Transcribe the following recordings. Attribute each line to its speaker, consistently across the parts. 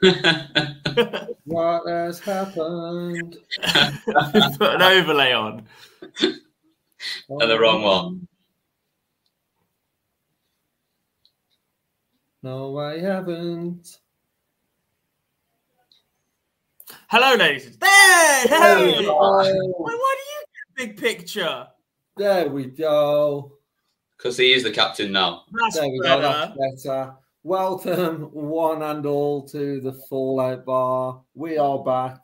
Speaker 1: what has happened?
Speaker 2: Put an overlay on.
Speaker 3: And the wrong one.
Speaker 1: No, I haven't.
Speaker 2: Hello, ladies. There. Hello.
Speaker 1: There we go.
Speaker 2: Why, why do you get a big picture?
Speaker 1: There we go.
Speaker 3: Because he is the captain now.
Speaker 2: That's
Speaker 1: There we go. That's better. Welcome, one and all, to the Fallout Bar. We are back,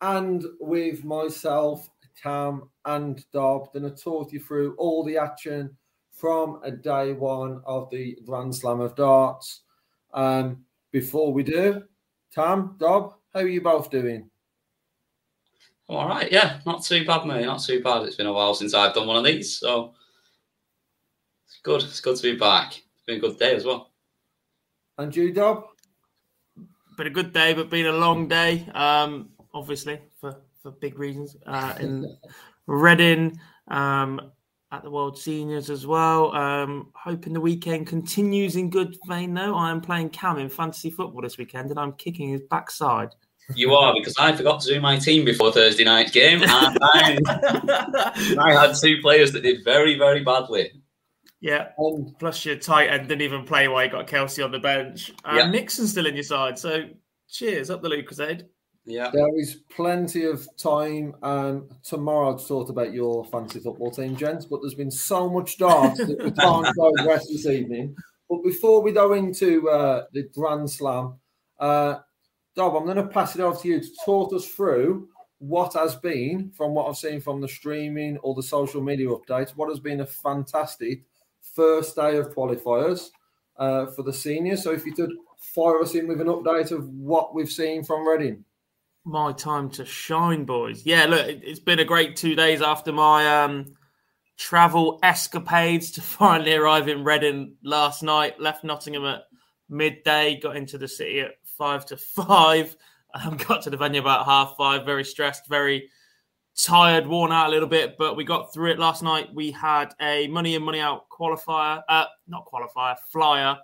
Speaker 1: and with myself, Cam, and Dob, going to talk you through all the action from a day one of the Grand Slam of Darts. Um, before we do, Tam, Dob, how are you both doing?
Speaker 3: All right, yeah, not too bad, mate. Not too bad. It's been a while since I've done one of these, so it's good. It's good to be back. It's been a good day as well.
Speaker 1: And you, Dob?
Speaker 2: Been a good day, but been a long day. Um, obviously for for big reasons. Uh, in Reading, um, at the World Seniors as well. Um, hoping the weekend continues in good vein. Though I am playing Cam in fantasy football this weekend, and I'm kicking his backside.
Speaker 3: You are because I forgot to do my team before Thursday night's game, and I, I had two players that did very, very badly.
Speaker 2: Yeah.
Speaker 1: Um,
Speaker 2: Plus your tight end didn't even play while you got Kelce on the bench. And
Speaker 3: Yeah.
Speaker 2: Nixon's still in your side. So cheers up the Lucas Ed.
Speaker 3: Yeah,
Speaker 1: There is plenty of time um, tomorrow to talk about your fantasy football team, gents, but there's been so much darts that we can't progress this evening. But before we go into uh, the Grand Slam, uh, Dob, I'm going to pass it over to you to talk us through what has been, from what I've seen from the streaming or the social media updates, what has been a fantastic first day of qualifiers uh, for the seniors. So if you could fire us in with an update of what we've seen from Reading.
Speaker 2: My time to shine, boys. Yeah, look, it- it's been a great two days after my um, travel escapades to finally arrive in Reading last night. Left Nottingham at midday, got into the city at five to five. Um, got to the venue about half five. Very stressed, very tired, worn out a little bit, but we got through it last night. We had a money in, money out qualifier, uh, not qualifier, flyer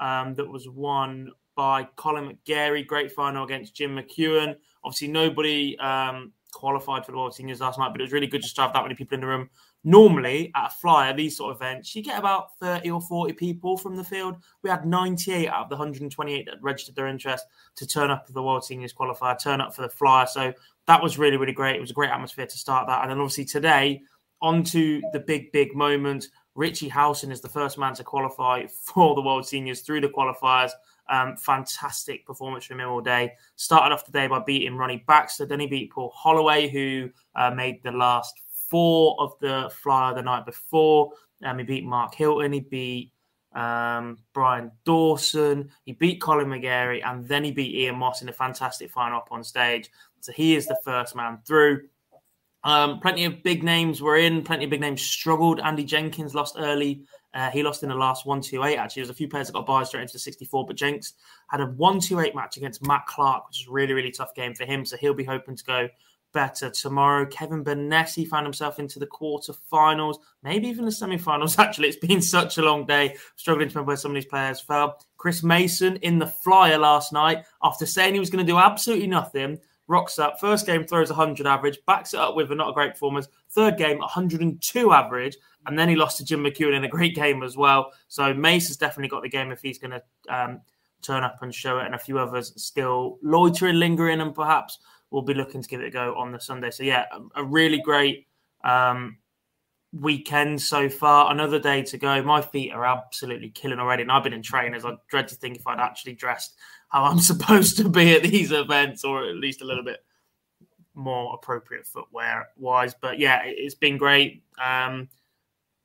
Speaker 2: um, that was won by Colin McGarry. Great final against Jim McEwan. Obviously, nobody um, qualified for the World Seniors last night, but it was really good just to have that many people in the room. Normally, at a flyer, these sort of events, you get about 30 or 40 people from the field. We had 98 out of the 128 that registered their interest to turn up for the World Seniors qualifier, turn up for the flyer. So that was really, really great. It was a great atmosphere to start that. And then obviously today, on to the big, big moment. Richie Howson is the first man to qualify for the World Seniors through the qualifiers. Um, fantastic performance from him all day. Started off the day by beating Ronnie Baxter. Then he beat Paul Holloway, who uh, made the last four of the flyer the night before. Um, he beat Mark Hilton. He beat um, Brian Dawson. He beat Colin McGarry, and then he beat Ian Moss in a fantastic final up on stage. So he is the first man through. Um, plenty of big names were in. Plenty of big names struggled. Andy Jenkins lost early. Uh, he lost in the last 1 2 8. Actually, there's a few players that got by straight into the 64, but Jenks had a 1 2 8 match against Matt Clark, which is really, really tough game for him. So he'll be hoping to go better tomorrow. Kevin Burness found himself into the quarterfinals, maybe even the semi-finals. Actually, it's been such a long day. Struggling to remember where some of these players fell. Chris Mason in the flyer last night after saying he was going to do absolutely nothing rocks up. First game throws 100 average, backs it up with a not a great performance. Third game, 102 average, and then he lost to Jim McEwan in a great game as well. So Mace has definitely got the game if he's going to um, turn up and show it, and a few others still loitering, lingering, and perhaps will be looking to give it a go on the Sunday. So yeah, a, a really great um, weekend so far. Another day to go. My feet are absolutely killing already, and I've been in trainers. I dread to think if I'd actually dressed how I'm supposed to be at these events, or at least a little bit more appropriate footwear wise. But yeah, it's been great. Um,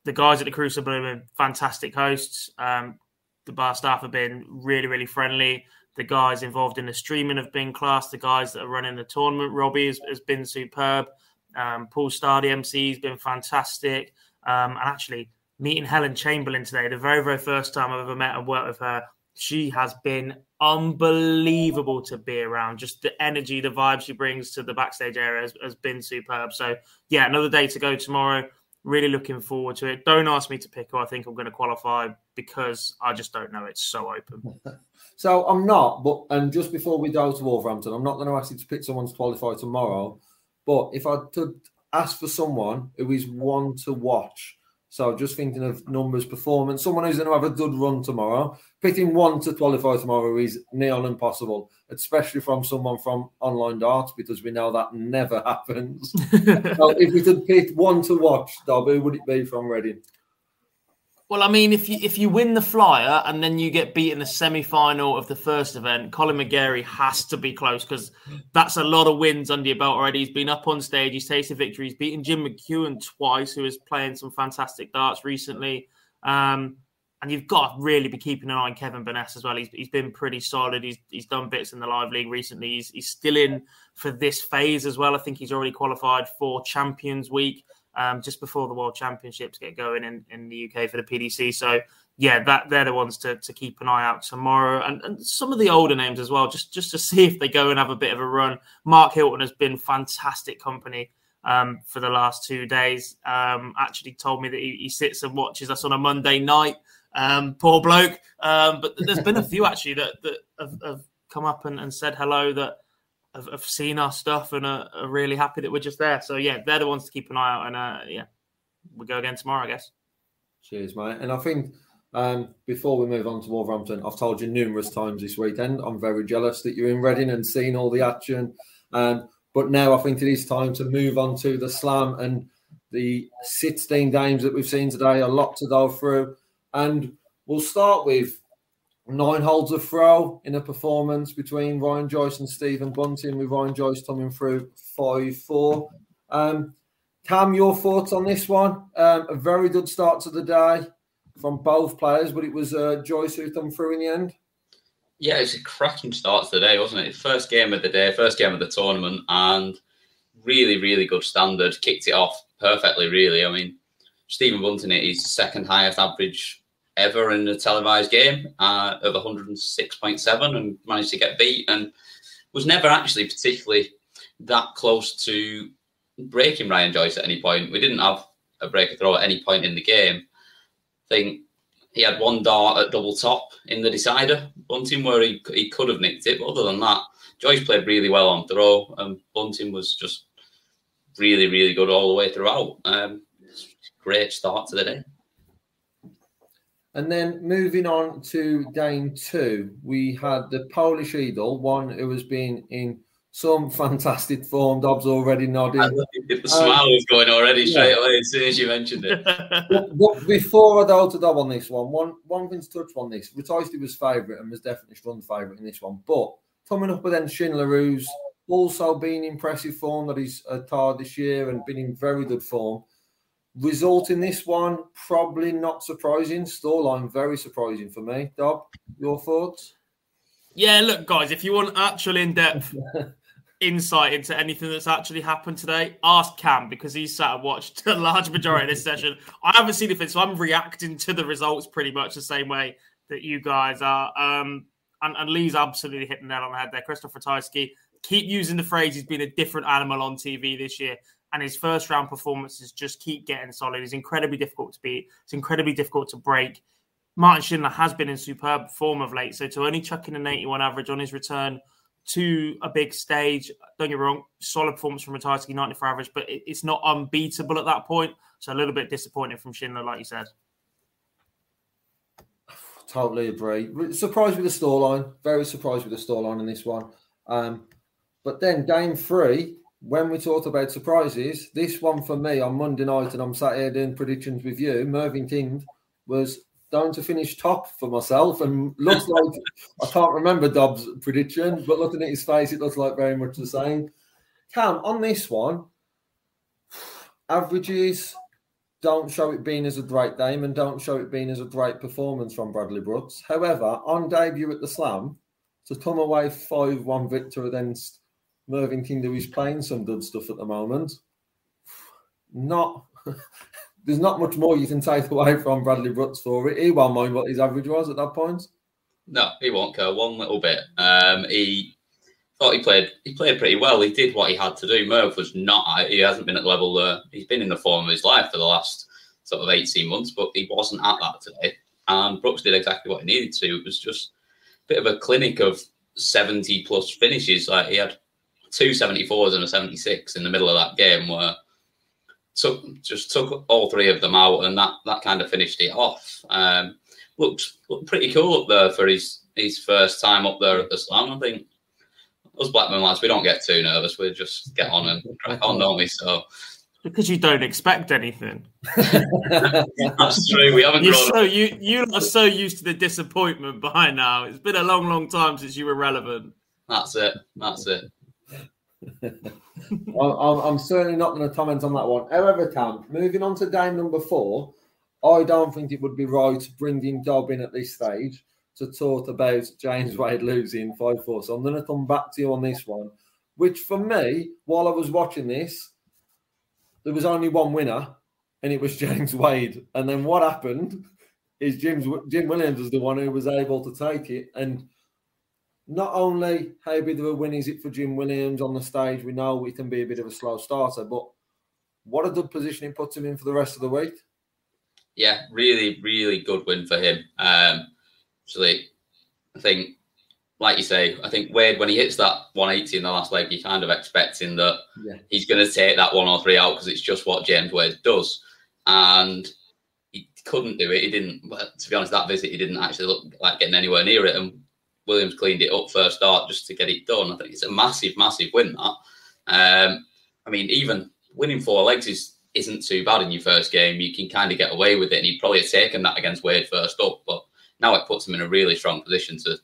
Speaker 2: the guys at the Crucible have been fantastic hosts. Um, the bar staff have been really, really friendly. The guys involved in the streaming have been class. The guys that are running the tournament, Robbie, has, has been superb. Um, Paul Starr, the MC, has been fantastic. Um, and actually, meeting Helen Chamberlain today, the very, very first time I've ever met and worked with her, she has been unbelievable to be around. Just the energy, the vibe she brings to the backstage area has, has, been superb. So, yeah, another day to go tomorrow. Really looking forward to it. Don't ask me to pick who I think I'm going to qualify because I just don't know. It's so open.
Speaker 1: so I'm not, but and just before we go to Wolverhampton, I'm not going to ask you to pick someone to qualify tomorrow. But if I could ask for someone who is one to watch so just thinking of numbers, performance, someone who's going to have a good run tomorrow. Picking one to qualify tomorrow is near impossible, especially from someone from online darts because we know that never happens. so if we could pick one to watch, Dobby, would it be from Reading?
Speaker 2: Well, I mean, if you if you win the flyer and then you get beat in the semi final of the first event, Colin McGarry has to be close because that's a lot of wins under your belt already. He's been up on stage, he's tasted victory, he's beaten Jim McEwan twice, who is playing some fantastic darts recently. Um, and you've got to really be keeping an eye on Kevin Burness as well. He's, he's been pretty solid. He's, he's done bits in the live league recently. He's, he's still in for this phase as well. I think he's already qualified for Champions Week um, just before the World Championships get going in, in the UK for the PDC. So yeah, that they're the ones to, to keep an eye out tomorrow, and, and some of the older names as well, just just to see if they go and have a bit of a run. Mark Hilton has been fantastic company um, for the last two days. Um, actually told me that he, he, sits and watches us on a Monday night. Um, poor bloke. Um, but there's been a few actually that that have, have come up and, and said hello that have, have seen our stuff and are, are, really happy that we're just there. So yeah, they're the ones to keep an eye out. And uh, yeah, we go again tomorrow, I guess.
Speaker 1: Cheers, mate. And I think um, before we move on to Wolverhampton, I've told you numerous times this weekend. I'm very jealous that you're in Reading and seeing all the action. Um, but now I think it is time to move on to the slam and the 16 games that we've seen today. A lot to go through. And we'll start with nine holds of throw in a performance between Ryan Joyce and Stephen Bunting, with Ryan Joyce coming through 5 4. Um, your thoughts on this one? Um, a very good start to the day from both players, but it was uh, Joyce who come through in the end.
Speaker 3: Yeah, it's a cracking start to the day, wasn't it? First game of the day, first game of the tournament, and really, really good standard. Kicked it off perfectly, really. I mean, Stephen Bunting, he's second highest average ever in a televised game uh, of 106.7 and managed to get beat and was never actually particularly that close to breaking Ryan Joyce at any point. We didn't have a break of throw at any point in the game. I think he had one dart at double top in the decider, Bunting, where he, he could have nicked it. But other than that, Joyce played really well on throw, and Bunting was just really, really good all the way throughout. Um, great start to the day.
Speaker 1: And then moving on to game two, we had the Polish Idol, one who has been in some fantastic form. Dobbs already nodding.
Speaker 3: The smile was going already straight yeah. away as soon as you mentioned it.
Speaker 1: but, but, before I go to Dobb on this one, one one thing to touch on this. Ratajski was favourite and was definitely strong favourite in this one. But coming up against Schindler, who's also been impressive form that he's uh, tired this year and been in very good form. Result in this one, probably not surprising. Storyline, very surprising for me. Dob, your thoughts?
Speaker 2: Yeah, look, guys, if you want actual in depth insight into anything that's actually happened today, ask Cam because he's sat and watched a large majority of this session. I haven't seen it, so I'm reacting to the results pretty much the same way that you guys are. Um, and, and Lee's absolutely hitting the nail on the head there. Christopher Ratajski, keep using the phrase he's been a different animal on TV this year. And his first round performances just keep getting solid. He's incredibly difficult to beat. It's incredibly difficult to break. Martin Schindler has been in superb form of late. So to only chuck in an 81 average on his return to a big stage. Don't get wrong, solid performance from Ratajski, 94 average, but it's not unbeatable at that point. So a little bit disappointing from Schindler, like you said.
Speaker 1: Totally agree. Surprised with the scoreline. Very surprised with the scoreline in this one. Um, but then game three, when we talked about surprises, this one for me on Monday night, and I'm sat here doing predictions with you, Mervyn King was down to finish top for myself and looks like I can't remember Dobbs' prediction, but looking at his face, it looks like very much the same. Cam, on this one, averages don't show it being as a great game and don't show it being as a great performance from Bradley Brooks. However, on debut at the Slam, to come away 5 1 victor against Mervyn King, who is playing some good stuff at the moment, not there's not much more you can take away from Bradley Brooks for it. He won't mind what his average was at that point.
Speaker 3: No, he won't care one little bit. Um, he thought he played he played pretty well. He did what he had to do. Merv was not. He hasn't been at the level. Uh, he's been in the form of his life for the last sort of eighteen months, but he wasn't at that today. And Brooks did exactly what he needed to. It was just a bit of a clinic of seventy plus finishes. Like he had two 74s and a 76 in the middle of that game where took just took all three of them out, and that that kind of finished it off. Um, looked looked pretty cool up there for his his first time up there at the slam. I think us Blackburn lads, we don't get too nervous. We just get on and crack on, don't we? So.
Speaker 2: Because you don't expect anything.
Speaker 3: That's true. We haven't.
Speaker 2: You're so up. you you are so used to the disappointment by now. It's been a long, long time since you were relevant.
Speaker 3: That's it. That's it.
Speaker 1: I'm, I'm, certainly not going to comment on that one. However, Cam, moving on to game number four, I don't think it would be right bringing Dobbin at this stage to talk about James Wade losing 5 4. So I'm going to come back to you on this one, which for me, while I was watching this, there was only one winner, and it was James Wade. And then what happened is Jim's, Jim Williams was the one who was able to take it. And not only how big of a win is it for Jim Williams on the stage, we know it can be a bit of a slow starter, but what a good position it puts him in for the rest of the week.
Speaker 3: Yeah, really, really good win for him. Um, actually, I think, like you say, I think Wade, when he hits that 180 in the last leg, you're kind of expecting that yeah. he's going to take that one or three out because it's just what James Wade does. And he couldn't do it. He didn't, to be honest, that visit, he didn't actually look like getting anywhere near it. And Williams cleaned it up first start just to get it done. I think it's a massive, massive win. That. Um, I mean, even winning four legs is isn't too bad in your first game. You can kind of get away with it, and he'd probably have taken that against Wade first up. But now it puts him in a really strong position to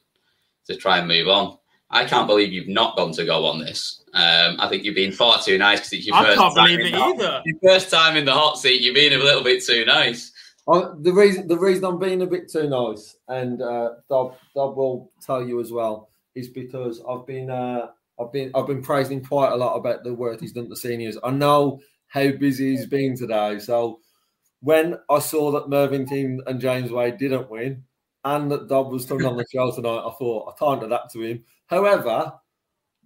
Speaker 3: to try and move on. I can't believe you've not gone to go on this. Um, I think you've been far too nice because it's your
Speaker 2: I
Speaker 3: first
Speaker 2: can't believe it
Speaker 3: the,
Speaker 2: either.
Speaker 3: Your first time in the hot seat, you've been a little bit too nice.
Speaker 1: The reason the reason I'm being a bit too nice, and uh, Dob, Dob will tell you as well, is because I've been uh, I've been I've been praising quite a lot about the work he's done to seniors. I know how busy he's been today, so when I saw that Mervyn King and James Wade didn't win, and that Dob was coming on the show tonight, I thought I can't do that to him. However,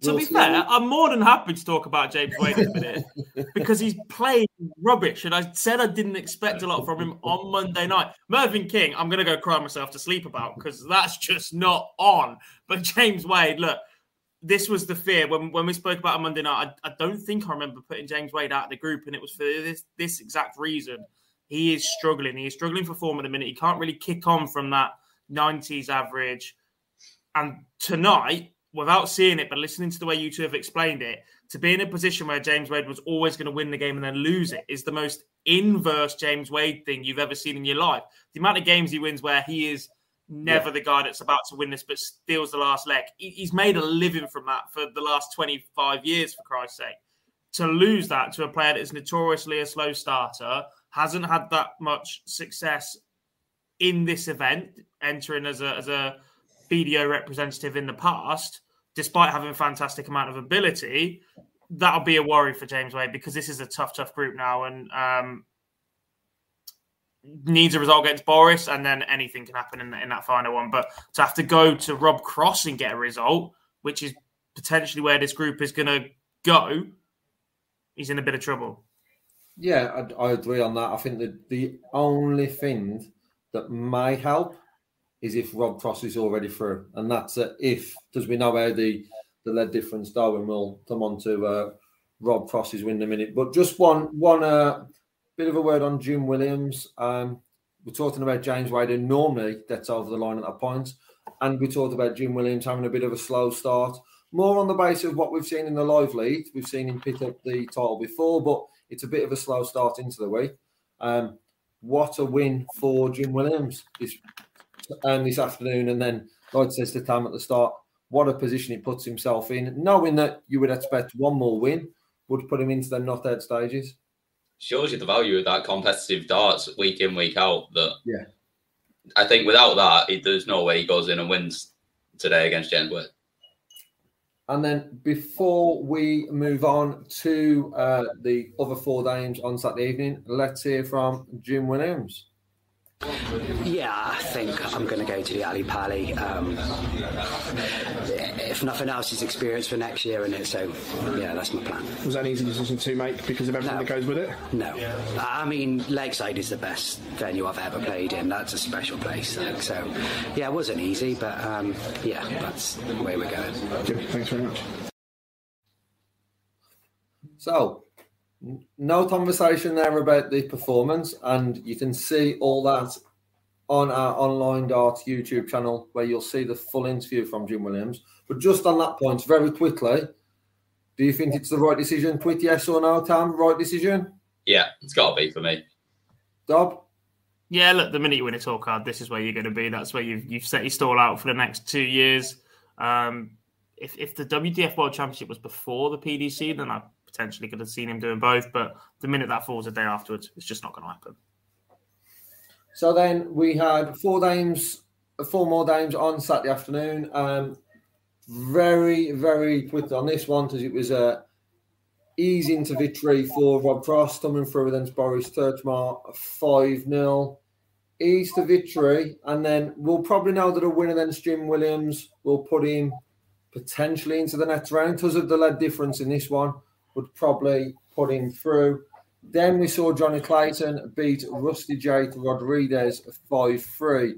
Speaker 2: to be fair, I'm more than happy to talk about James Wade in a minute because he's playing rubbish. And I said I didn't expect a lot from him on Monday night. Mervyn King, I'm going to go cry myself to sleep about because that's just not on. But James Wade, look, this was the fear when, when we spoke about on Monday night. I, I don't think I remember putting James Wade out of the group, and it was for this, this exact reason. He is struggling. He is struggling for form at the minute. He can't really kick on from that 90s average. And tonight, without seeing it, but listening to the way you two have explained it, to be in a position where James Wade was always going to win the game and then lose it is the most inverse James Wade thing you've ever seen in your life. The amount of games he wins where he is never yeah. the guy that's about to win this but steals the last leg. He's made a living from that for the last 25 years, for Christ's sake. To lose that to a player that is notoriously a slow starter, hasn't had that much success in this event, entering as a, as a BDO representative in the past, despite having a fantastic amount of ability, that'll be a worry for James Wade because this is a tough, tough group now and um, needs a result against Boris, and then anything can happen in, in that final one. But to have to go to Rob Cross and get a result, which is potentially where this group is going to go, he's in a bit of trouble.
Speaker 1: Yeah, I, I agree on that. I think that the only thing that might help is if Rob Cross is already through, and that's a if because we know how the the leg difference Darwin we'll come on to uh, Rob Cross's win in a minute. But just one one uh, bit of a word on Jim Williams. Um, we're talking about James Wade, who normally gets over the line at that point, and we talked about Jim Williams having a bit of a slow start. More on the basis of what we've seen in the live league. We've seen him pick up the title before, but it's a bit of a slow start into the week. Um, what a win for Jim Williams! It's um, this afternoon. And then Lloyd says to Tam at the start, what a position he puts himself in, knowing that you would expect one more win would put him into the not dead stages.
Speaker 3: Shows you the value of that competitive darts week in, week out. That
Speaker 1: yeah,
Speaker 3: I think without that, there's no way he goes in and wins today against James Wade.
Speaker 1: And then before we move on to uh, the other four games on Saturday evening, let's hear from Jim Williams.
Speaker 4: Yeah, I think I'm going to go to the Ali Pali. Um, if nothing else, it's experience for next year, and it. So, yeah, that's my plan.
Speaker 5: Was that an easy decision to make because of everything no. that goes with it?
Speaker 4: No, I mean Lakeside is the best venue I've ever played in. That's a special place. Like, so, yeah, it wasn't easy, but um, yeah, that's the way we're going.
Speaker 5: Good. Thanks very much.
Speaker 1: So, no conversation there about the performance, and you can see all that on our online dart YouTube channel where you'll see the full interview from Jim Williams. But just on that point, very quickly, do you think it's the right decision? Quick yes or no, Tam? Right decision?
Speaker 3: Yeah, it's got to be for me.
Speaker 1: Dob?
Speaker 2: Yeah, look, the minute you win a tour card, this is where you're going to be. That's where you've, you've set your stall out for the next two years. Um, if, if the WDF World Championship was before the PDC, then I potentially could have seen him doing both. But the minute that falls a day afterwards, it's just not going to happen.
Speaker 1: So then we had four games, four more games on Saturday afternoon. Um, very, very quick on this one because it was a ease into victory for Rob Cross coming through against Boris Krčmar 5 0. Ease to victory, and then we'll probably know that a winner against Jim Williams will put him potentially into the next round because of the leg difference in this one would probably put him through. Then we saw Johnny Clayton beat Rusty Jake Rodriguez 5 3.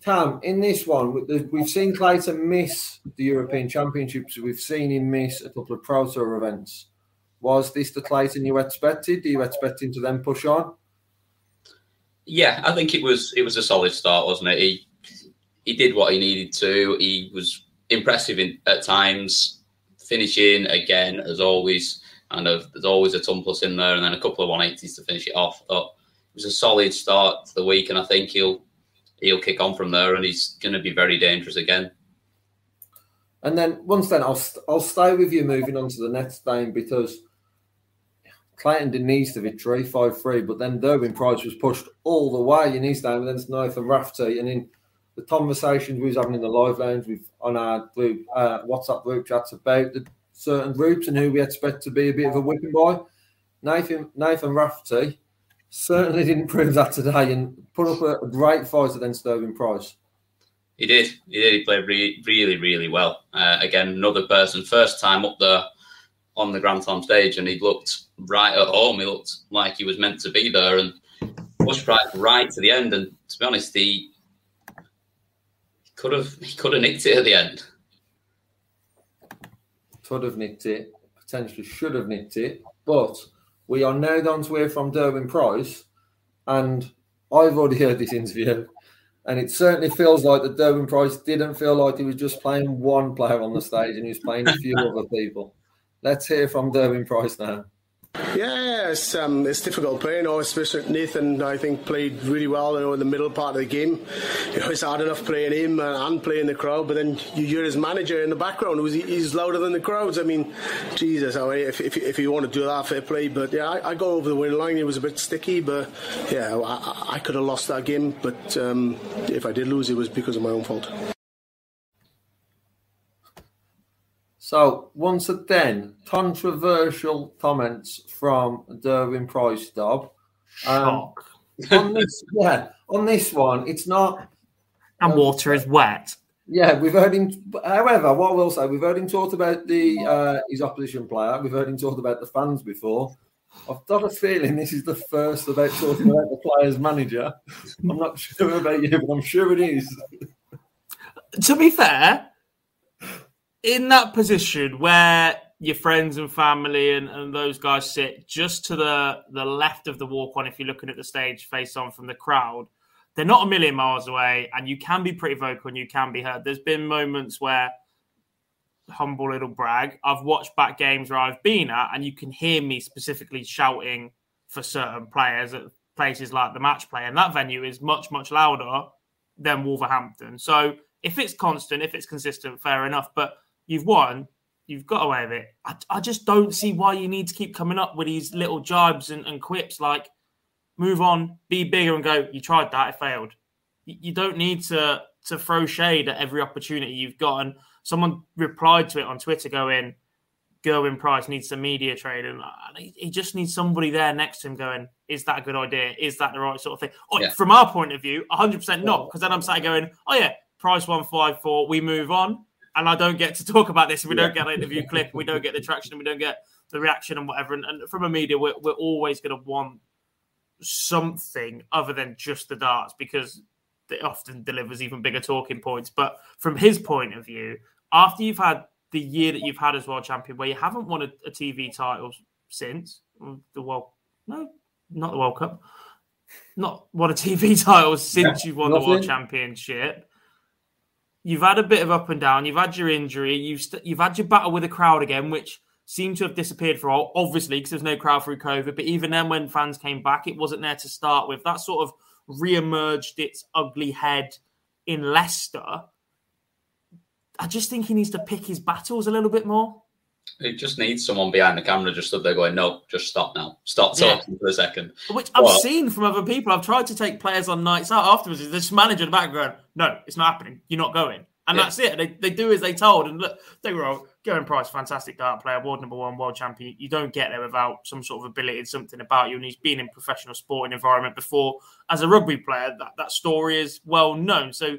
Speaker 1: Tam, in this one, we've seen Clayton miss the European Championships. We've seen him miss a couple of Pro Tour events. Was this the Clayton you expected? Do you expect him to then push on?
Speaker 3: Yeah, I think it was it was a solid start, wasn't it? He he did what he needed to. He was impressive in, at times finishing again as always. And there's always a ton plus in there, and then a couple of 180s to finish it off. But it was a solid start to the week, and I think he'll he'll kick on from there, and he's going to be very dangerous again.
Speaker 1: And then once then, I'll I'll stay with you moving on to the next game because Clayton did needs the victory five three, but then Gerwyn Price was pushed all the way in his game against Nathan Rafferty, and in the conversations we was having in the live lounge with on our group, uh, WhatsApp group chats about the certain groups and who we expect to be a bit of a whipping boy. Nathan Nathan Rafferty certainly didn't prove that today and put up a, great fight against Gerwyn Price.
Speaker 3: He did. He did. He played re- really, really well. Uh, again, another person, first time up there on the Grand Slam stage, and he looked right at home. He looked like he was meant to be there, and pushed right right to the end. And to be honest, he could have he could have nicked it at the end.
Speaker 1: Could have nicked it. Potentially should have nicked it. But we are now down to hear from Gerwyn Price, and I've already heard this interview. And it certainly feels like that Gerwyn Price didn't feel like he was just playing one player on the stage and he was playing a few other people. Let's hear from Gerwyn Price now.
Speaker 5: Yeah, it's um, it's difficult playing. You know, especially Nathan, I think played really well. You know, in the middle part of the game, you know, it's hard enough playing him and playing the crowd. But then you hear his manager in the background, who's he's louder than the crowds. I mean, Jesus, I mean, if, if, if you want to do that, fair play. But yeah, I, I go over the win line. It was a bit sticky, but yeah, I, I could have lost that game. But um, if I did lose, it was because of my own fault.
Speaker 1: So once again, controversial comments from Gerwyn Price, Dob. Um, on this, yeah, on this one, it's not.
Speaker 2: And water is wet.
Speaker 1: Yeah, we've heard him. However, what I will say, we've heard him talk about the uh, his opposition player. We've heard him talk about the fans before. I've got a feeling this is the first about talking about the player's manager. I'm not sure about you, but I'm sure it is.
Speaker 2: To be fair, in that position where your friends and family and, and those guys sit just to the, the left of the walk on, if you're looking at the stage face on from the crowd, they're not a million miles away, and you can be pretty vocal and you can be heard. There's been moments where, humble little brag, I've watched back games where I've been at, and you can hear me specifically shouting for certain players at places like the match play, and that venue is much, much louder than Wolverhampton. So if it's constant, if it's consistent, fair enough. But you've won, you've got away with it. I, I, just don't see why you need to keep coming up with these little jibes and, and quips like move on, be bigger, and go. You tried that, it failed. You, you don't need to to throw shade at every opportunity you've got. And someone replied to it on Twitter, going, Gerwyn Price needs some media training. He just needs somebody there next to him going, is that a good idea? Is that the right sort of thing? Oh, yeah. From our point of view, 100% not. Because then I'm sat going, oh, yeah, Price 154, we move on and I don't get to talk about this. We yeah. don't get an interview clip. We don't get the traction. We don't get the reaction and whatever. And, and from a media, we're, we're always going to want something other than just the darts because it often delivers even bigger talking points. But from his point of view, after you've had the year that you've had as world champion, where you haven't won a, a TV title since the world, no, not the World Cup, not won a TV title since yeah, you've won nothing. the world championship You've had a bit of up and down. You've had your injury. You've st- you've had your battle with the crowd again, which seemed to have disappeared for all, obviously because there's no crowd through COVID. But even then, when fans came back, it wasn't there to start with. That sort of re-emerged its ugly head in Leicester. I just think he needs to pick his battles a little bit more.
Speaker 3: He just needs someone behind the camera just stood there going, no, just stop now. Stop talking yeah. for a second.
Speaker 2: Which I've well, seen from other people. I've tried to take players on nights out afterwards. This manager in the background, no, it's not happening. You're not going. And yeah. that's it. They, they do as they told. And look, they were all Gerwyn Price, fantastic dart player, world number one, world champion. You don't get there without some sort of ability and something about you. And he's been in professional sporting environment before. As a rugby player, that, that story is well known. So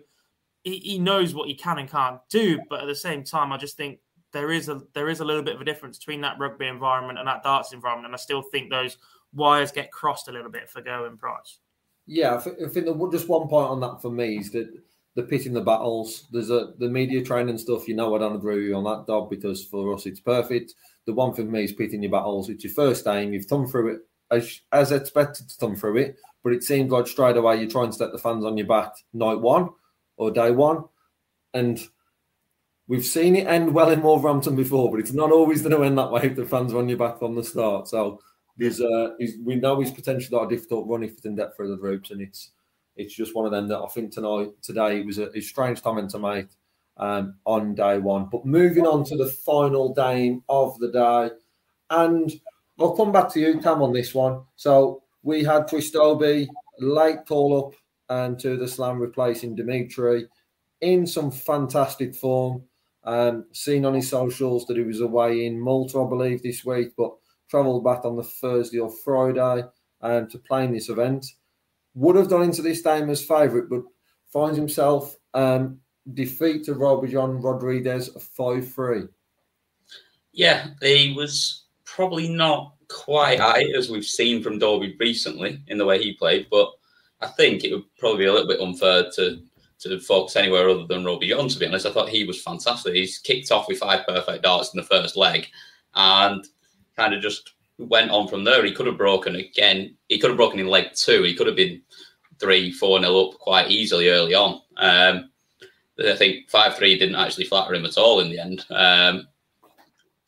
Speaker 2: he, he knows what he can and can't do. But at the same time, I just think there is a there is a little bit of a difference between that rugby environment and that darts environment, and I still think those wires get crossed a little bit for Gerwyn Price.
Speaker 1: Yeah, I think, think just one point on that for me is that the pitting the battles. There's a the media training stuff. You know, I don't agree with you on that, Dob, because for us it's perfect. The one thing for me is pitting your battles. It's your first game. You've come through it as as expected to come through it, but it seems like straight away you're trying to set the fans on your back night one or day one, and We've seen it end well in Wolverhampton before, but it's not always going to end that way if the fans are on your back from the start. So there's, uh, we know he's potentially got a difficult run if it's in depth for the groups, and it's it's just one of them that I think tonight today was a, a strange comment to make um, on day one. But moving on to the final game of the day, and I'll come back to you, Tam, on this one. So we had Chris Dobey late call up and to the slam replacing Dimitri in some fantastic form. Um, seen on his socials that he was away in Malta, I believe, this week, but travelled back on the Thursday or Friday um, to play in this event. Would have gone into this game as favourite, but finds himself um, defeat to Rowby-John Rodriguez 5 3.
Speaker 3: Yeah, he was probably not quite high as we've seen from Dobey recently in the way he played, but I think it would probably be a little bit unfair to to focus anywhere other than Rowby-John, to be honest. I thought he was fantastic. He's kicked off with five perfect darts in the first leg and kind of just went on from there. He could have broken again. He could have broken in leg two. He could have been three, four nil up quite easily early on. Um, I think five three didn't actually flatter him at all in the end. Um,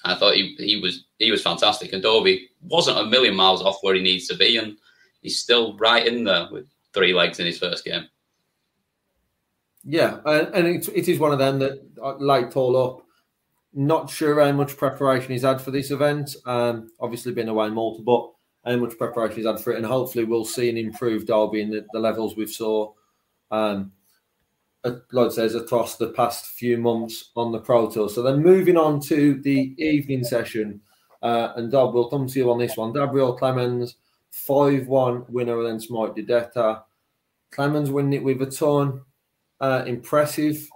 Speaker 3: I thought he, he was he was fantastic, and Dobey wasn't a million miles off where he needs to be, and he's still right in there with three legs in his first game.
Speaker 1: Yeah, and it, it is one of them that, uh, like Tall Up, not sure how much preparation he's had for this event. Um, obviously, been away Malta, but how much preparation he's had for it, and hopefully, we'll see an improved Dobey in the, the levels we've saw. Um, like says across the past few months on the Pro Tour. So then moving on to the evening session, uh, and Dob, we'll come to you on this one. Gabriel Clemens, 5 1 winner against Mike De Decker. Clemens winning it with a ton. Uh, impressive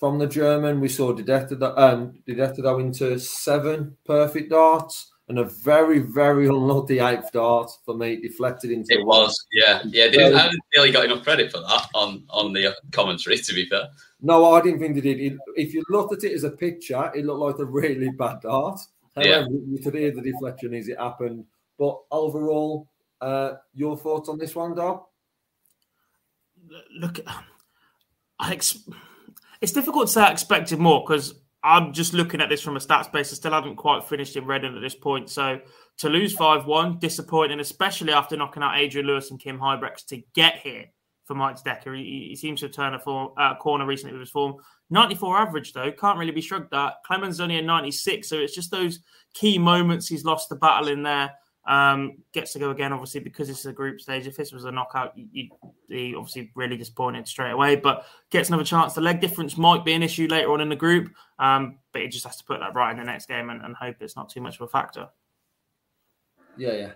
Speaker 1: from the German. We saw De Decker, um, De Decker go into seven perfect darts and a very, very unlucky eighth dart for me deflected into.
Speaker 3: It was, yeah, yeah. Didn't, I didn't really got enough credit for that on on the commentary. To be fair,
Speaker 1: no, I didn't think he did. It, if you looked at it as a picture, it looked like a really bad dart. However, yeah. you could hear the deflection as it happened. But overall, uh, your thoughts on this one, Dob?
Speaker 2: Look, I ex- it's difficult to say I expected more because I'm just looking at this from a stats base. I still haven't quite finished in Reading at this point. So to lose 5 1, disappointing, especially after knocking out Adrian Lewis and Kim Huybrechts to get here for Mike Decker. He, he, seems to have turned a form, uh, corner recently with his form. 94 average, though, can't really be shrugged at. Clemens only a 96. So it's just those key moments he's lost the battle in there. Um, gets to go again, obviously, because this is a group stage. If this was a knockout, you'd be obviously really disappointed straight away. But gets another chance. The leg difference might be an issue later on in the group, um, but he just has to put that right in the next game and, and hope it's not too much of a factor.
Speaker 1: Yeah, yeah.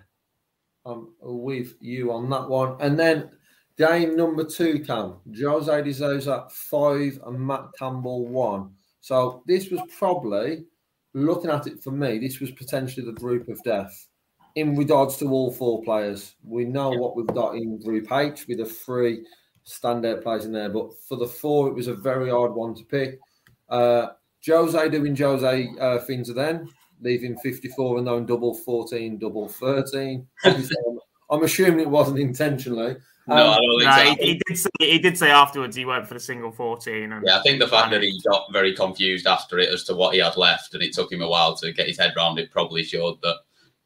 Speaker 1: I'm with you on that one. And then game number two, Cam. Jose de Sousa five and Matt Campbell one. So this was probably, looking at it for me, this was potentially the group of death in regards to all four players, we know what we've got in Group H with the three standout players in there. But for the four, it was a very hard one to pick. Uh, Jose doing Jose uh, things then, leaving 54 and then double 14, double 13. I'm assuming it wasn't intentionally.
Speaker 3: Um, no, I don't think
Speaker 2: no, so. He, he, did say, he did say afterwards he went for the single 14. And,
Speaker 3: yeah, I think the fact that he got very confused after it as to what he had left and it took him a while to get his head around it probably showed that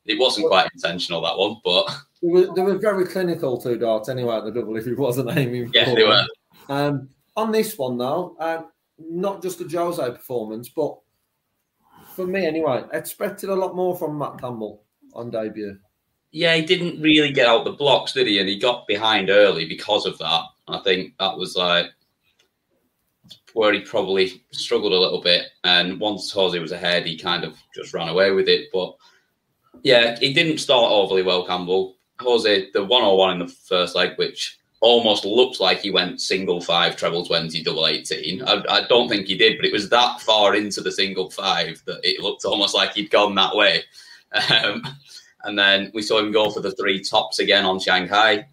Speaker 3: it wasn't quite intentional that one, but
Speaker 1: they were, they were very clinical two darts anyway at the double if he wasn't aiming.
Speaker 3: Yeah, they were.
Speaker 1: Um, on this one though, uh, not just a Jose performance, but for me anyway, expected a lot more from Matt Campbell on debut.
Speaker 3: Yeah, he didn't really get out the blocks, did he? And he got behind early because of that. I think that was like where he probably struggled a little bit. And once Jose was ahead, he kind of just ran away with it. But yeah, he didn't start overly well, Campbell. Jose, the 101 in the first leg, which almost looked like he went single five, treble 20, double 18. I, I, don't think he did, but it was that far into the single five that it looked almost like he'd gone that way. Um, and then we saw him go for the three tops again on Shanghai.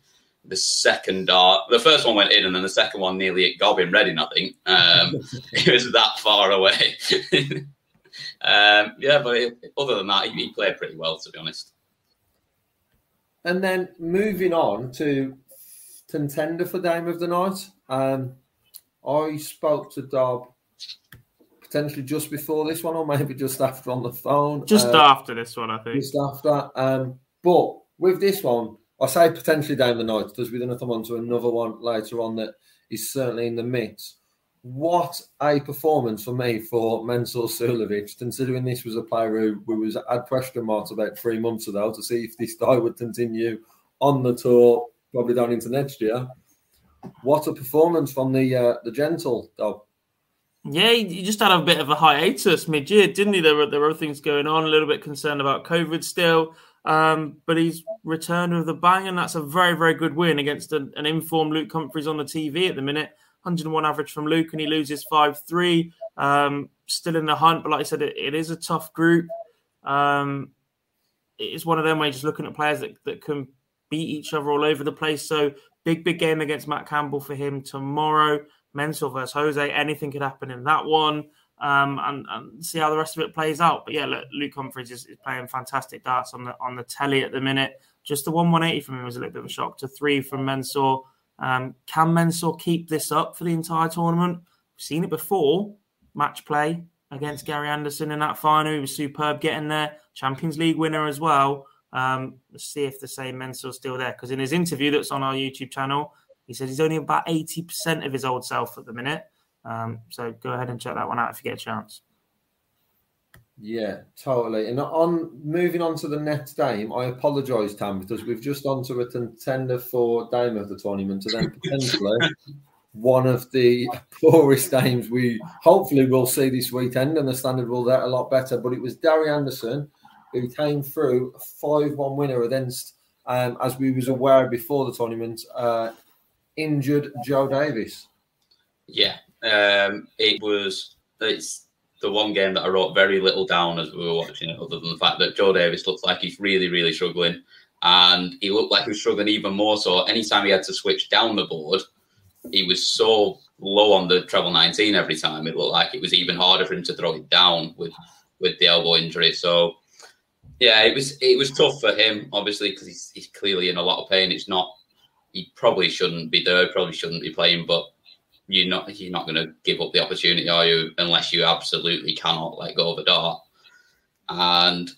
Speaker 3: The second dart, the first one went in, and then the second one nearly hit Gob in Reading, I think. Um, it was that far away. Um, yeah, but it, other than that, he, he, played pretty well, to be honest.
Speaker 1: And then moving on to contender for game of the night, um, I spoke to Dob potentially just before this one, or maybe just after on the phone.
Speaker 2: Just uh, after this one, I think.
Speaker 1: Just after. Um, but with this one, I say potentially down the night because we're going to come on to another one later on that is certainly in the mix what a performance for me for Mensur Suljovic, considering this was a player who, was had question marks about three months ago to see if this guy would continue on the tour, probably down into next year. What a performance from the uh, the gentle dog.
Speaker 2: Yeah, he just had a bit of a hiatus mid-year, didn't he? There were there were things going on, a little bit concerned about COVID still, um, but he's returned with a bang, and that's a very very good win against an, an informed Luke Humphries on the TV at the minute. 101 average from Luke, and he loses 5 3. Um, still in the hunt, but like I said, it, it is a tough group. Um, it's one of them where you're just looking at players that, that can beat each other all over the place. So, big, big game against Matt Campbell for him tomorrow. Mensur versus Jose. Anything could happen in that one. Um, and, and, see how the rest of it plays out. But yeah, look, Luke Humphries is, is, playing fantastic darts on the on the telly at the minute. Just the one 180 from him was a little bit of a shock. To three from Mensur. Um, can Mensur keep this up for the entire tournament? We've seen it before. Match play against Gary Anderson in that final. He was superb getting there. Champions League winner as well. Um, let's see if the same Mensur's still there. Because in his interview that's on our YouTube channel, he said he's only about 80% of his old self at the minute. Um, so go ahead and check that one out if you get a chance.
Speaker 1: Yeah, totally. And on moving on to the next game, I apologise, Tam, because we've just on to a contender for Dame of the tournament, and then potentially one of the poorest games we hopefully will see this weekend, and the standard will get a lot better. But it was Gary Anderson who came through a 5 1 winner against, um, as we was aware before the tournament, uh, injured Joe Davis.
Speaker 3: Yeah, um, it was. It's the one game that I wrote very little down as we were watching it, other than the fact that Joe Davis looks like he's really, really struggling, and he looked like he was struggling even more. So anytime he had to switch down the board, he was so low on the treble 19 every time. It looked like it was even harder for him to throw it down with with the elbow injury. So yeah, it was it was tough for him, obviously, because he's, he's clearly in a lot of pain. It's not he probably shouldn't be there, probably shouldn't be playing, but you're not you're not going to give up the opportunity, are you? Unless you absolutely cannot let go of a dart. And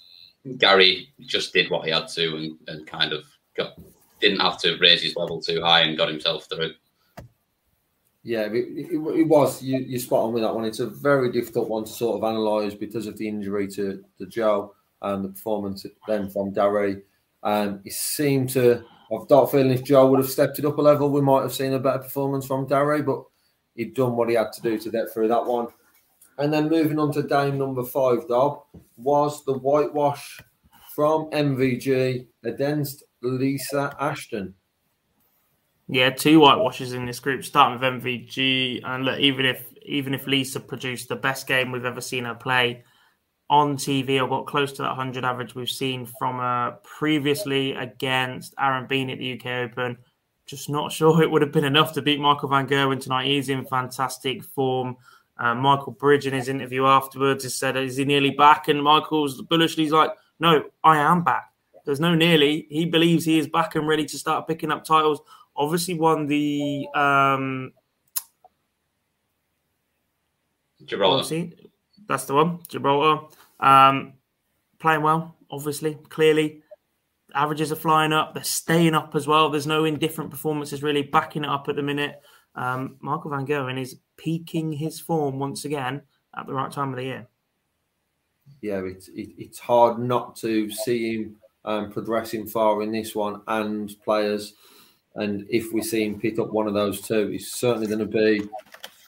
Speaker 3: Gary just did what he had to, and, and kind of got didn't have to raise his level too high and got himself through.
Speaker 1: Yeah, it, it, it was. You, you spot on with that one. It's a very difficult one to sort of analyse because of the injury to, to Joe and the performance then from Gary. Um, he seemed to. I've got a feeling if Joe would have stepped it up a level, we might have seen a better performance from Gary, but he'd done what he had to do to get through that one. And then moving on to game number five, Dob, was the whitewash from MVG against Lisa Ashton.
Speaker 2: Yeah, two whitewashes in this group, starting with MVG. And look, even if even if Lisa produced the best game we've ever seen her play on TV, or got close to that hundred average we've seen from her previously against Aaron Bean at the UK Open, just not sure it would have been enough to beat Michael Van Gerwen tonight. He's in fantastic form. Uh, Michael Bridge in his interview afterwards has said, "Is he nearly back?" And Michael's bullishly he's like, "No, I am back." There's no nearly. He believes he is back and ready to start picking up titles obviously won the um,
Speaker 3: Gibraltar.
Speaker 2: That's the one, Gibraltar. Um, playing well, obviously, clearly. Averages are flying up. They're staying up as well. There's no indifferent performances really backing it up at the minute. Um, Michael Van Gerwen is peaking his form once again at the right time of the year.
Speaker 1: Yeah, it's it, it's hard not to see him um, progressing far in this one and players and if we see him pick up one of those two, he's certainly going to be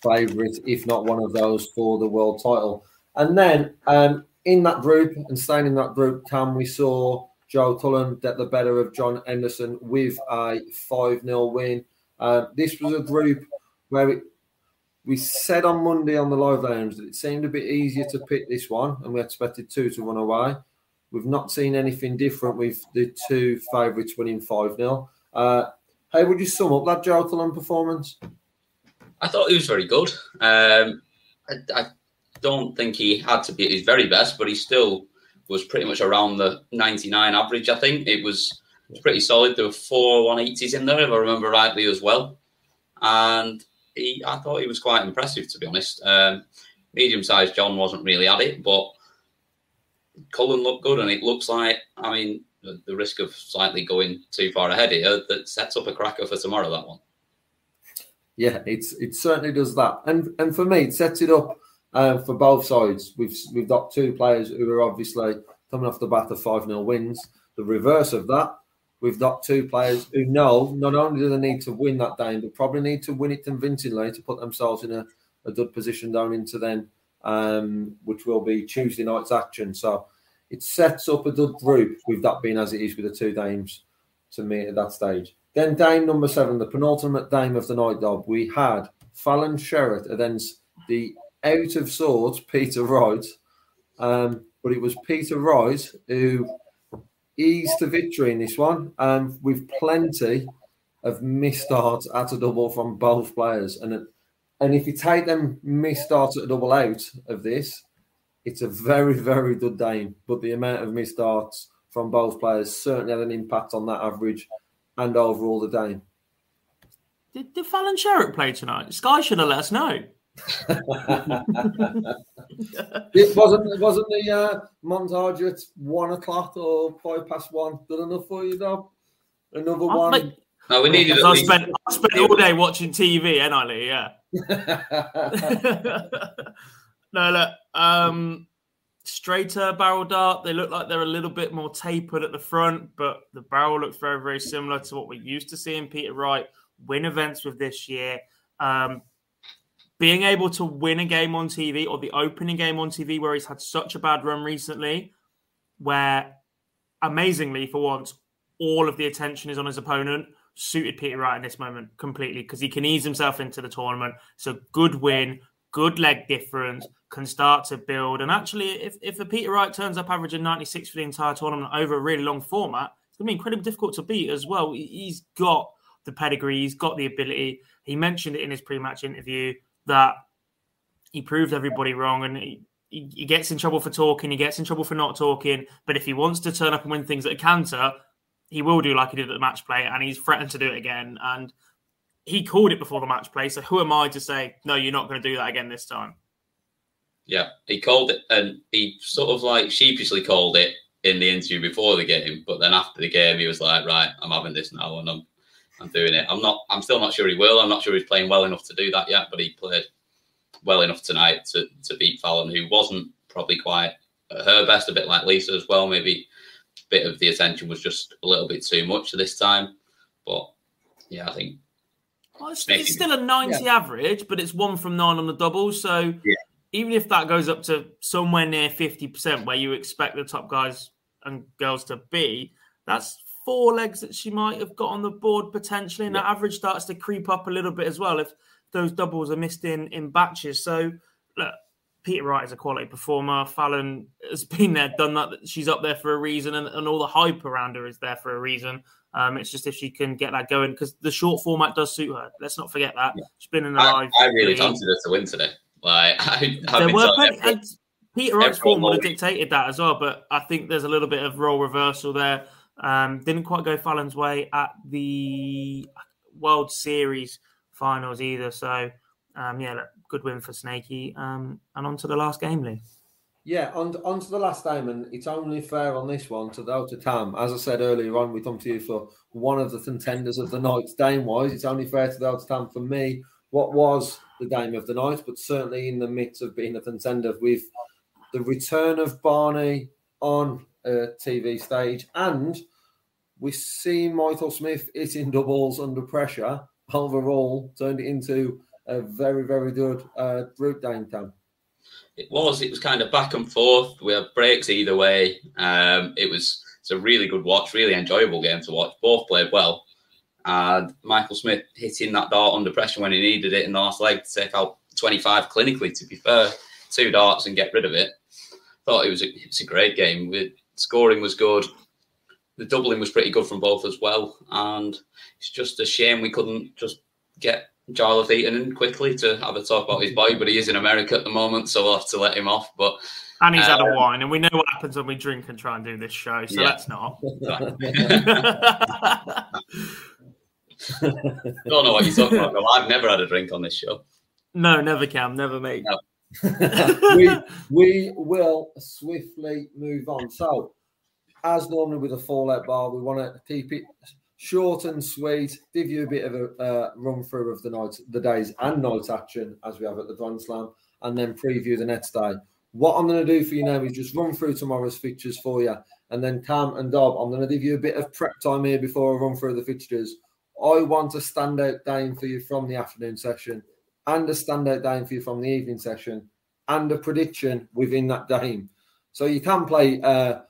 Speaker 1: favourite, if not one of those, for the world title. And then um, in that group and staying in that group, Cam, we saw Joe Cullen get the better of John Henderson with a 5 0 win. Uh, this was a group where it, we said on Monday on the live lounge that it seemed a bit easier to pick this one, and we expected two to run away. We've not seen anything different with the two favourites winning 5 0. Uh, how would you sum up that Joe Cullen performance?
Speaker 3: I thought he was very good. Um, I, I, don't think he had to be at his very best, but he still was pretty much around the 99 average. I think it was, pretty solid. There were four 180s in there, if I remember rightly, as well. And he, I thought he was quite impressive, to be honest. Um, medium-sized John wasn't really at it, but Cullen looked good, and it looks like, I mean, the, the risk of slightly going too far ahead here that sets up a cracker for tomorrow. That one.
Speaker 1: Yeah, it's it certainly does that, and and for me, it sets it up uh, for both sides. We've we've got two players who are obviously coming off the bat of five 0 wins. The reverse of that, we've got two players who know not only do they need to win that game, but probably need to win it convincingly to put themselves in a, a good position down into then, um, which will be Tuesday night's action. So it sets up a good group with that being as it is with the two dames to meet at that stage. Then dame number seven, the penultimate dame of the night, Dob. We had Fallon Sherrock against the out of sorts Peter Wright. Um, but it was Peter Wright who eased to victory in this one, um, with plenty of missed starts at a double from both players. And and if you take them missed starts at a double out of this, it's a very, very good game. But the amount of missed starts from both players certainly had an impact on that average and overall the game.
Speaker 2: Did, did Fallon Sherrock play tonight? Sky should have let us know.
Speaker 1: It wasn't it wasn't the uh, montage at one o'clock or five past one good enough for you though? Another
Speaker 2: I,
Speaker 1: one.
Speaker 2: mate,
Speaker 3: No, we needed at
Speaker 2: I spent I spent all day watching TV, and I Lee? Yeah. no, look. Um, straighter barrel dart. They look like they're a little bit more tapered at the front, but the barrel looks very, very similar to what we're used to seeing Peter Wright win events with this year. Um, being able to win a game on TV or the opening game on TV where he's had such a bad run recently, where amazingly for once all of the attention is on his opponent, suited Peter Wright in this moment completely because he can ease himself into the tournament. So good win, good leg difference, can start to build. And actually, if, if Peter Wright turns up averaging 96 for the entire tournament over a really long format, it's going to be incredibly difficult to beat as well. He- He's got the pedigree, he's got the ability. He mentioned it in his pre match interview that he proved everybody wrong and he, he, gets in trouble for talking, he gets in trouble for not talking. But if he wants to turn up and win things at a canter, he will do like he did at the match play, and he's threatened to do it again. And he called it before the match play. So who am I to say no? You're not going to do that again this time.
Speaker 3: Yeah, he called it, and he sort of like sheepishly called it in the interview before the game, but then after the game, he was like, "Right, I'm having this now, and I'm, I'm doing it. I'm not, I'm still not sure he will. I'm not sure he's playing well enough to do that yet, but he played well enough tonight to to beat Fallon, who wasn't probably quite at her best, a bit like Lisa as well. Maybe a bit of the attention was just a little bit too much this time, but yeah, I think
Speaker 2: Well, it's,
Speaker 3: Maybe.
Speaker 2: it's still a 90 average, but it's one from nine on the double. So
Speaker 3: Yeah.
Speaker 2: even if that goes up to somewhere near 50%, where you expect the top guys and girls to be, that's four legs that she might have got on the board potentially. And that average starts to creep up a little bit as well if those doubles are missed in, in batches. So look, Peter Wright is a quality performer. Fallon has been there, done that. She's up there for a reason, and, and all the hype around her is there for a reason. Um, it's just if she can get that going because the short format does suit her. Let's not forget that she's been in the
Speaker 3: I,
Speaker 2: live.
Speaker 3: I really
Speaker 2: feed.
Speaker 3: fancied her to win today. Like I, I've
Speaker 2: There
Speaker 3: been
Speaker 2: were plenty, Peter Wright's form would have dictated that as well. But I think there's a little bit of role reversal there. Um, didn't quite go Fallon's way at the World Series finals either. So um, yeah, good win for Snakey. Um, and on to the last game, Lee.
Speaker 1: Yeah, on, on to the last game, and it's only fair on this one to go to Tam. As I said earlier on, we come to you for one of the contenders of the night, game wise. It's only fair to go to Tam for me. What was the game of the night, but certainly in the midst of being a contender with the return of Barney on a TV stage, and we see Michael Smith hitting doubles under pressure. Overall, turned it into a very, very good uh, group game.
Speaker 3: It was. It was kind of back and forth. We had breaks either way. Um, it was. It's a really good watch, really enjoyable game to watch. Both played well, and Michael Smith hitting that dart under pressure when he needed it in the last leg to take out 25 clinically. To be fair, two darts and get rid of it. Thought it was a, it was a great game. Scoring was good. The doubling was pretty good from both as well, and it's just a shame we couldn't just get Jarlath Eaton in quickly to have a talk about his boy, but he is in America at the moment, so we'll have to let him off. But
Speaker 2: And he's had a
Speaker 3: Um,
Speaker 2: wine, and we know what happens when we drink and try and do this show. So
Speaker 3: Yeah.
Speaker 2: let's not.
Speaker 3: don't know what you're talking about. No, I've never had a drink on this show.
Speaker 2: no, never can, never mate.
Speaker 3: No.
Speaker 1: we, we will swiftly move on. So, as normally with a fallout bar, we want to keep it short and sweet, give you a bit of a uh, run through of the night, the days and night action as we have at the Grand Slam, and then preview the next day. What I'm going to do for you now is just run through tomorrow's fixtures for you, and then Cam and Dob, I'm going to give you a bit of prep time here before I run through the fixtures. I want a standout game for you from the afternoon session, and a standout game for you from the evening session, and a prediction within that game. So you can play uh,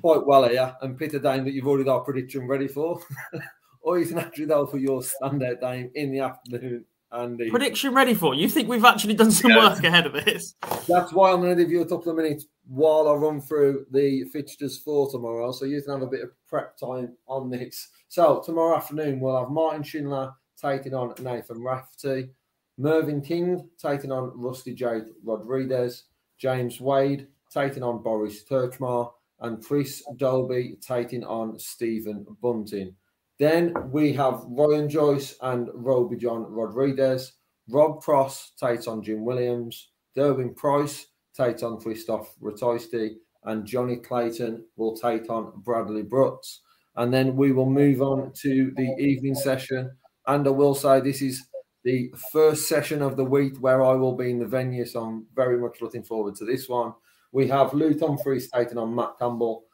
Speaker 1: quite well here and Peter game that you've already got a prediction ready for, or you can actually go for your standout game in the afternoon Andy.
Speaker 2: Prediction ready for you. Think we've actually done some
Speaker 3: Yeah.
Speaker 2: work ahead of this?
Speaker 1: That's why I'm going to give you a couple of minutes while I run through the fixtures for tomorrow, so you can have a bit of prep time on this. So tomorrow afternoon we'll have Martin Schindler taking on Nathan Rafferty, Mervyn King taking on Rusty Jake Rodriguez, James Wade taking on Boris Krčmar, and Chris Dobey taking on Stephen Bunting. Then we have Ryan Joyce and Rowby-John Rodriguez. Rob Cross takes on Jim Williams. Gerwyn Price takes on Krzysztof Ratajski. And Johnny Clayton will take on Bradley Brooks. And then we will move on to the evening session. And I will say this is the first session of the week where I will be in the venue. So I'm very much looking forward to this one. We have Luke Humphries taking on Matt Campbell.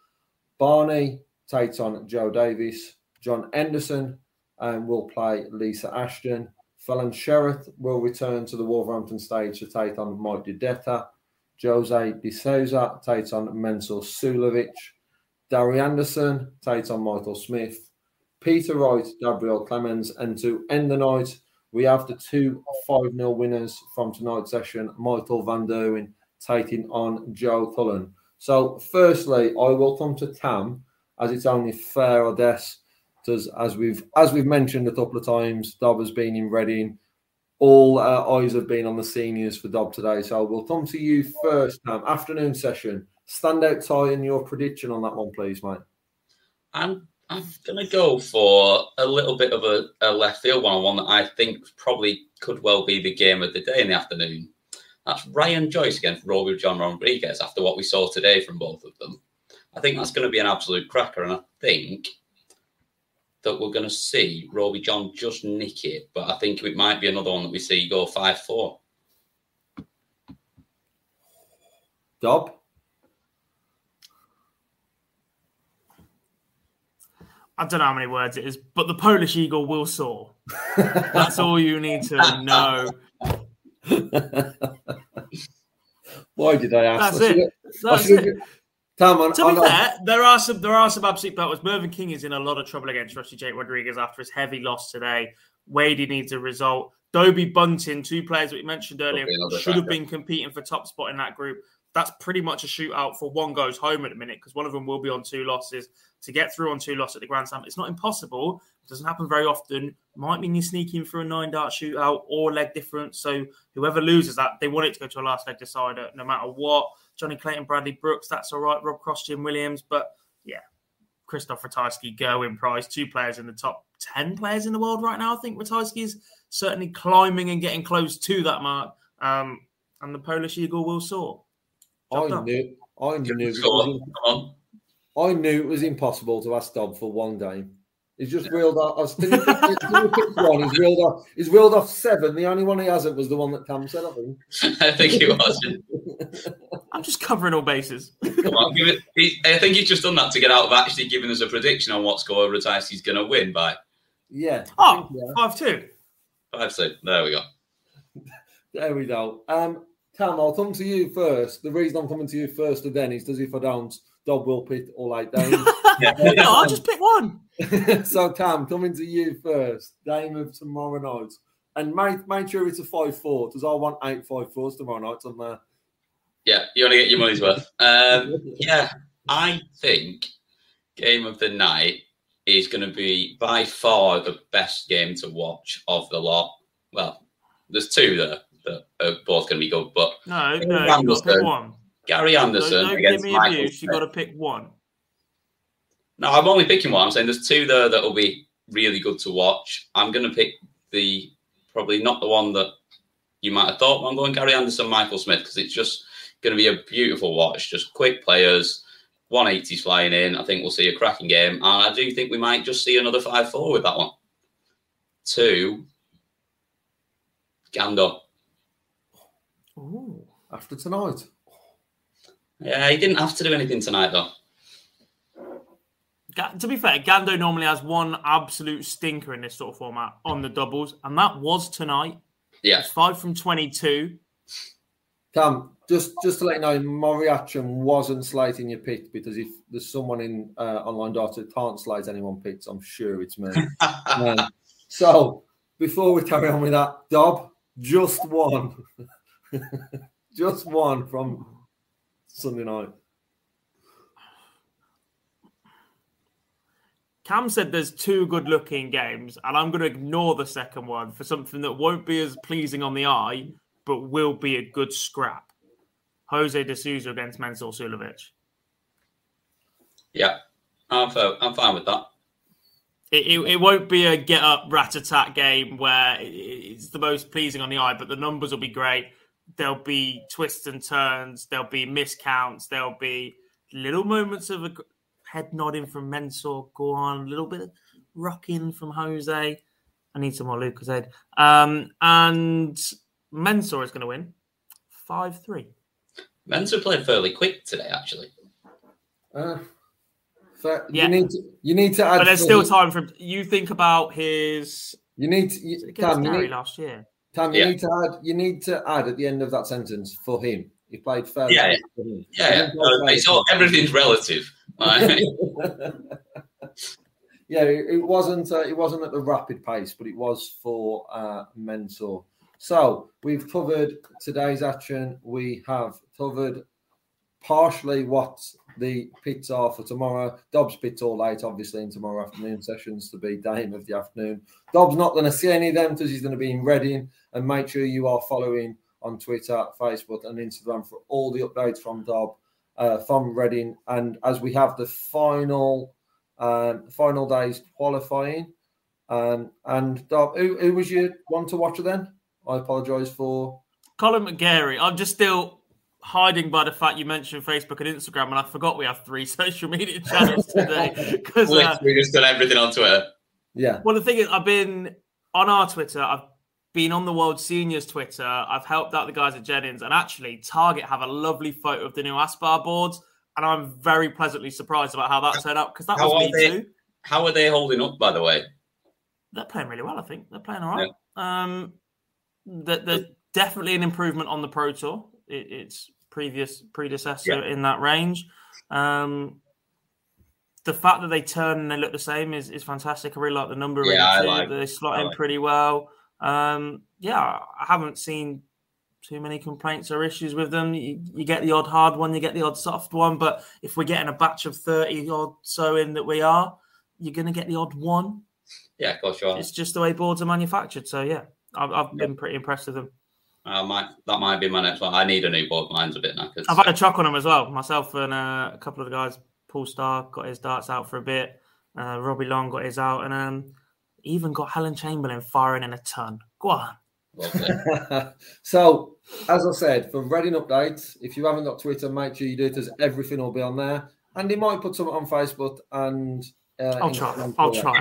Speaker 1: Barney takes on Joe Davis. John Henderson um, will play Lisa Ashton. Fallon Sherrock will return to the Wolverhampton stage to take on Mike De Decker. Jose De Sousa takes on Mensur Suljovic. Gary Anderson takes on Michael Smith. Peter Wright, Gabriel Clemens. And to end the night, we have the two 5 0 winners from tonight's session Michael Van Gerwen taking on Joe Cullen. So, firstly, I will come to Tam as it's only fair, I guess, does as we've as we've mentioned a couple of times, Dob has been in Reading. All eyes have been on the seniors for Dob today. So we'll come to you first, Tam. Afternoon session. Standout tie and your prediction on that one, please, mate.
Speaker 3: I'm I'm gonna go for a little bit of a, a left field one, one that I think probably could well be the game of the day in the afternoon. That's Ryan Joyce against Rowby-John Rodriguez. After what we saw today from both of them, I think that's going to be an absolute cracker, and I think that we're going to see Rowby-John just nick it. But I think it might be another one that we see go five four.
Speaker 1: Dob?
Speaker 2: I don't know how many words it is, but the Polish eagle will soar. That's all you need to know.
Speaker 1: Why did I ask?
Speaker 2: That's
Speaker 1: I
Speaker 2: it. That's it.
Speaker 1: On,
Speaker 2: To be
Speaker 1: on-
Speaker 2: fair, there are some there are some absolute battles. Mervyn King is in a lot of trouble against Rusty Jake Rodriguez after his heavy loss today. Wadey needs a result. Dobey Bunting, two players that we mentioned earlier, should have been competing for top spot in that group. That's pretty much a shootout for one goes home at the minute because one of them will be on two losses. To get through on two losses at the Grand Slam, it's not impossible. It doesn't happen very often. Might mean you sneak in for a nine dart shootout or leg difference. So whoever loses that, they want it to go to a last leg decider no matter what. Johnny Clayton, Bradley Brooks, that's all right. Rob Cross, Jim Williams, but yeah, Krzysztof Ratajski, Gerwyn Price, two players in the top 10 players in the world right now. I think Ratajski is certainly climbing and getting close to that mark. Um, and the Polish Eagle will soar. Job
Speaker 1: I
Speaker 2: done.
Speaker 1: knew, I knew, it
Speaker 3: Go
Speaker 1: was,
Speaker 3: on, come on.
Speaker 1: I knew it was impossible to ask Dob for one game. He's just reeled off. I was thinking, he one. He's reeled off. He's reeled off seven. The only one he hasn't was the one that Tam said. I think.
Speaker 3: I think it was.
Speaker 2: I'm just covering all bases.
Speaker 3: Come on, give it. He, I think he's just done that to get out of actually giving us a prediction on what score Ratajski's going to win by.
Speaker 1: Yeah. I
Speaker 2: Oh,
Speaker 1: think, yeah.
Speaker 2: 5 2.
Speaker 3: Five two. There we go.
Speaker 1: There we go. Um, Tam, I'll come to you first. The reason I'm coming to you first and then is because if I don't, Dob will pick all eight days.
Speaker 3: Yeah.
Speaker 2: No, I'll just pick one.
Speaker 1: so, Tam, coming to you first. Game of tomorrow night. And make, make sure it's a 5 4 because I want eight 5 4s tomorrow night on there.
Speaker 3: Yeah, you want to get your money's worth. Um, yeah, I think game of the night is going to be by far the best game to watch of the lot. Well, there's two there that are both going to be good, but
Speaker 2: No, no, you've got to pick one.
Speaker 3: Gary
Speaker 2: Don't,
Speaker 3: Anderson
Speaker 2: don't give
Speaker 3: against
Speaker 2: me
Speaker 3: Michael
Speaker 2: abuse. You've got to pick one.
Speaker 3: No, I'm only picking one. I'm saying there's two there that will be really good to watch. I'm going to pick the probably not the one that you might have thought. I'm going Gary Anderson, Michael Smith because it's just going to be a beautiful watch. Just quick players, 180s flying in. I think we'll see a cracking game, and I do think we might just see another five four with that one. Two, Gando.
Speaker 2: Ooh.
Speaker 1: After tonight.
Speaker 3: Yeah, he didn't have to do anything tonight though.
Speaker 2: Ga- To be fair, Gando normally has one absolute stinker in this sort of format on the doubles, and that was tonight.
Speaker 3: Yeah,
Speaker 2: It's five from 22.
Speaker 1: Cam, just just to let you know, Moriachum wasn't slating your pick because if there's someone in uh, Online Darts who can't slate anyone picks, I'm sure it's me. Um, so before we carry on with that, Dob, just one. just one from Sunday night.
Speaker 2: Cam said there's two good looking games, and I'm going to ignore the second one for something that won't be as pleasing on the eye, but will be a good scrap. Jose de Sousa against Mensur Suljovic.
Speaker 3: Yeah, I'm, fine, I'm fine with that.
Speaker 2: It, it, it, won't be a get up rat attack game where it's the most pleasing on the eye, but the numbers will be great. There'll be twists and turns, there'll be miscounts, there'll be little moments of a head nodding from Mensur, go on, a little bit of rocking from Jose. I need some more Lucozade. Um, and Mensur is going to win 5 3.
Speaker 3: Mensur played fairly quick today, actually.
Speaker 1: Uh, yeah. You need to, you need to add.
Speaker 2: But there's still time for you. Think about his.
Speaker 1: You need to, you, Tam,
Speaker 2: you
Speaker 1: need,
Speaker 2: last year.
Speaker 1: Tam, you yeah. need to add. You need to add at the end of that sentence for him. He played fair.
Speaker 3: Yeah, yeah, yeah. It's all, everything's relative.
Speaker 1: yeah, it, wasn't. Uh, it wasn't at the rapid pace, but it was for uh, Mensur. So we've covered today's action. We have covered partially what the pits are for tomorrow. Dobbs pits all late, obviously, in tomorrow afternoon sessions to be Dame of the afternoon. Dobbs not going to see any of them because he's going to be in Reading. And make sure you are following on Twitter, Facebook, and Instagram for all the updates from Dobb, uh, from Reading. And as we have the final um, final days qualifying. Um, and Dobb, who, who was your one to watch then? I apologise for.
Speaker 2: Colin McGarry. I'm just still hiding by the fact you mentioned Facebook and Instagram, and I forgot we have three social media channels today because
Speaker 3: uh, we just done everything on Twitter.
Speaker 1: Yeah.
Speaker 2: Well, the thing is, I've been on our Twitter. I've been on the World Seniors Twitter. I've helped out the guys at Jennings, and actually, Target have a lovely photo of the new Aspar boards, and I'm very pleasantly surprised about how that turned out because that how was me
Speaker 3: they,
Speaker 2: too.
Speaker 3: How are they holding up, by the way?
Speaker 2: They're playing really well. I think they're playing all right. Yeah. Um, there's definitely an improvement on the Pro Tour. It, it's previous predecessor yeah. in that range. Um, the fact that they turn and they look the same is, is fantastic. I really like the number.
Speaker 3: Yeah, like,
Speaker 2: they slot in pretty well. Um, yeah, I haven't seen too many complaints or issues with them. You, you, get the odd hard one, you get the odd soft one, but if we're getting a batch of 30 or so in that we are, you're going to get the odd one.
Speaker 3: Yeah, of course you are.
Speaker 2: It's just the way boards are manufactured. So, yeah, I've, I've been pretty impressed with them.
Speaker 3: Uh, might, that might be my next one. I need a new board. Mine's a bit knackered.
Speaker 2: I've had a chuck on them as well. Myself and uh, a couple of the guys. Paul Starr got his darts out for a bit. Uh, Robbie Long got his out, and um, even got Helen Chamberlain firing in a ton. Go on.
Speaker 1: so, as I said, for Reading updates, if you haven't got Twitter, make sure you do it. As everything will be on there, and he might put something on Facebook and.
Speaker 2: Uh, I'll try. I'll try.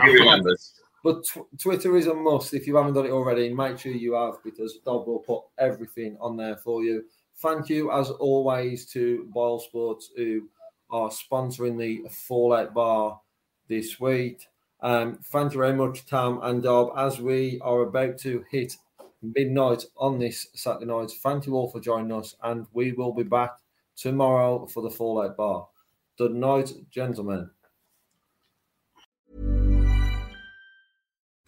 Speaker 1: But tw- Twitter is a must. If you haven't done it already, make sure you have because Dob will put everything on there for you. Thank you, as always, to Boyle Sports who are sponsoring the Fallout Bar this week. Um, thank you very much, Tam and Dob. As we are about to hit midnight on this Saturday night, thank you all for joining us, and we will be back tomorrow for the Fallout Bar. Good night, gentlemen.